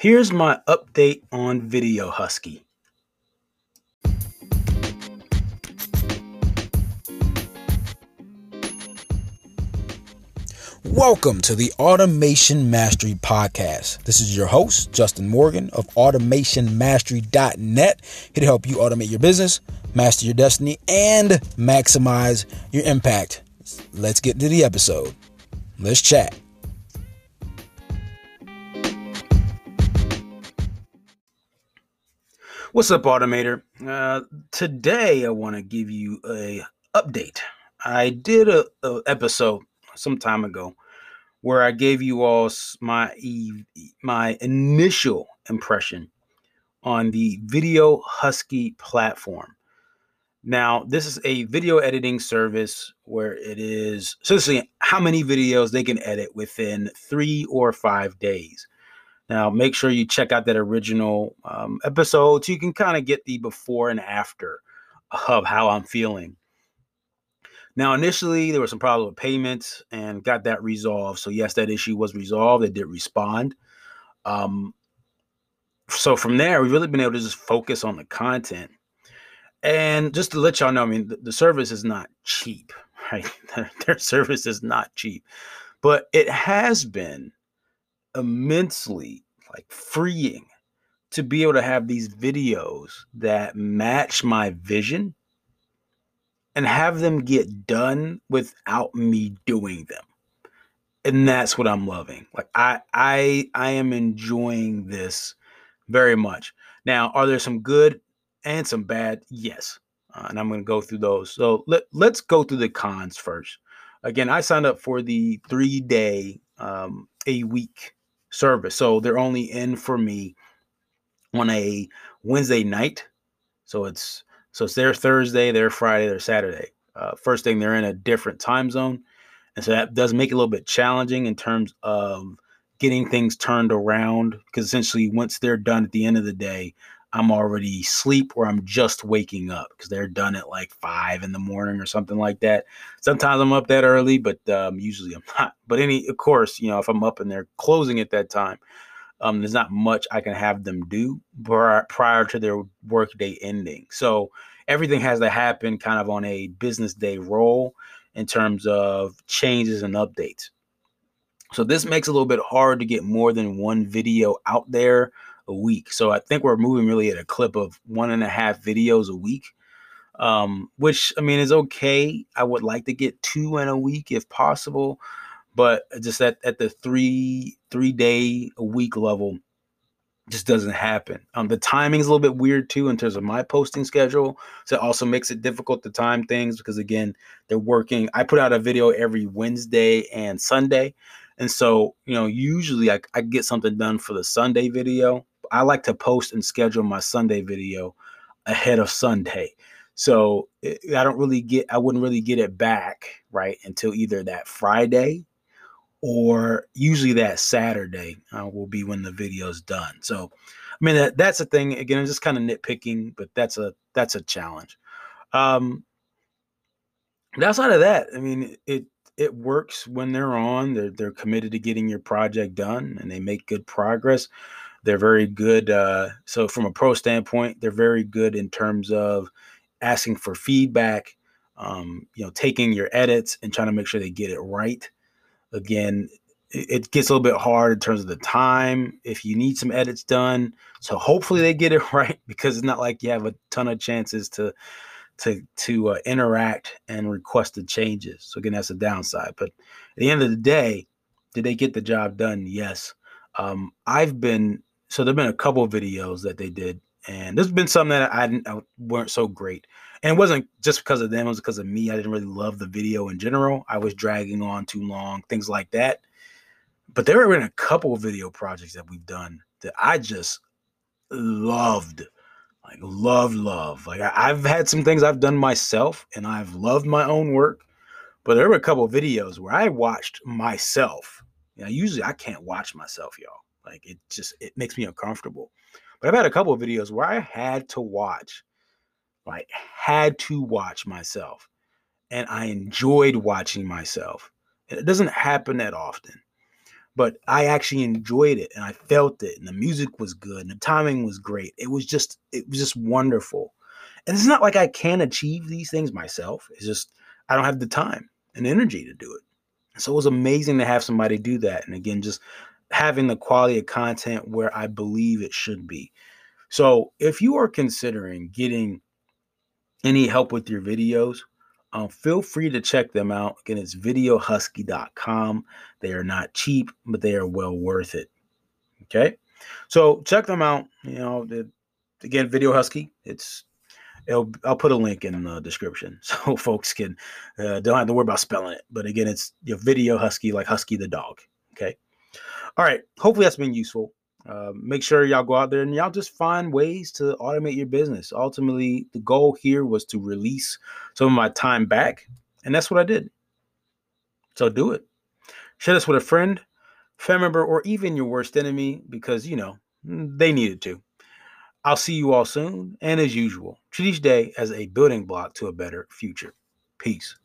Here's my update on Video Husky. Welcome to the Automation Mastery Podcast. This is your host, Justin Morgan of AutomationMastery.net, here to help you automate your business, master your destiny, and maximize your impact. Let's get to the episode. Let's chat. What's up, Automator? Uh, today, I want to give you a update. I did a, a episode some time ago where I gave you all my my initial impression on the Video Husky platform. Now, this is a video editing service where it is essentially how many videos they can edit within three or five days. Now, make sure you check out that original um, episode so you can kind of get the before and after of how I'm feeling. Now, initially, there was some problem with payments and got that resolved. So, yes, that issue was resolved. It did respond. Um, so, from there, we've really been able to just focus on the content. And just to let y'all know, I mean, the, the service is not cheap, right? Their service is not cheap, but it has been immensely like freeing to be able to have these videos that match my vision and have them get done without me doing them. And that's what i'm loving. Like i i i am enjoying this very much. Now are there some good and some bad? Yes uh, and i'm going to go through those. So let, let's go through the cons first. Again i signed up for the three day um, a week service. So they're only in for me on a Wednesday night. So it's so it's their Thursday, their Friday, their Saturday. Uh, first thing, they're in a different time zone, and so that does make it a little bit challenging in terms of getting things turned around. Because essentially, once they're done at the end of the day, I'm already asleep or I'm just waking up because they're done at like five in the morning or something like that. Sometimes I'm up that early, but um, usually I'm not. But any, of course, you know, if I'm up and they're closing at that time, um, there's not much I can have them do prior to their workday ending. So everything has to happen kind of on a business day roll in terms of changes and updates. So this makes it a little bit hard to get more than one video out there a week. So I think we're moving really at a clip of one and a half videos a week, um, which I mean is okay. I would like to get two in a week if possible, but just at, at the three three day a week level just doesn't happen. Um, the timing is a little bit weird too in terms of my posting schedule. So it also makes it difficult to time things because again, they're working. I put out a video every Wednesday and Sunday. And so, you know, usually I, I get something done for the Sunday video, I like to post and schedule my Sunday video ahead of Sunday. So I don't really get, I wouldn't really get it back, right, until either that Friday or usually that Saturday uh, will be when the video's done. So, I mean, that, that's a thing. Again, I'm just kind of nitpicking, but that's a, that's a challenge. Um, outside of that, I mean, it, it works when they're on. They're they're committed to getting your project done, and they make good progress. They're very good. Uh, so from a pro standpoint, they're very good in terms of asking for feedback. Um, you know, taking your edits and trying to make sure they get it right. Again, it gets a little bit hard in terms of the time if you need some edits done. So hopefully they get it right because it's not like you have a ton of chances to to to uh, interact and request the changes. So again, that's a downside. But at the end of the day, did they get the job done? Yes. Um, I've been so there've been a couple of videos that they did, and there's been some that I, I weren't so great. And it wasn't just because of them; it was because of me. I didn't really love the video in general. I was dragging on too long, things like that. But there have been a couple of video projects that we've done that I just loved, like love, love. Like I, have had some things I've done myself, and I've loved my own work. But there were a couple videos where I watched myself. You know, usually I can't watch myself, y'all. Like it just it makes me uncomfortable. But I've had a couple of videos where I had to watch, like had to watch myself. And I enjoyed watching myself. And it doesn't happen that often. but I actually enjoyed it and I felt it and the music was good and the timing was great. It was just it was just wonderful. And it's not like I can achieve these things myself. It's just I don't have the time and energy to do it. So it was amazing to have somebody do that. And again, just having the quality of content where I believe it should be. So if you are considering getting any help with your videos, um, feel free to check them out. Again, it's videohusky.com. They are not cheap, but they are well worth it. Okay. So check them out. You know, the, again, Video Husky. It's It'll, I'll put a link in the description so folks can uh, don't have to worry about spelling it. But again, it's your video husky like Husky the dog. Okay. All right. Hopefully that's been useful. Uh, make sure y'all go out there and y'all just find ways to automate your business. Ultimately, the goal here was to release some of my time back, and that's what I did. So do it. Share this with a friend, family member, or even your worst enemy because you know they needed to. I'll see you all soon, and as usual, treat each day as a building block to a better future. Peace.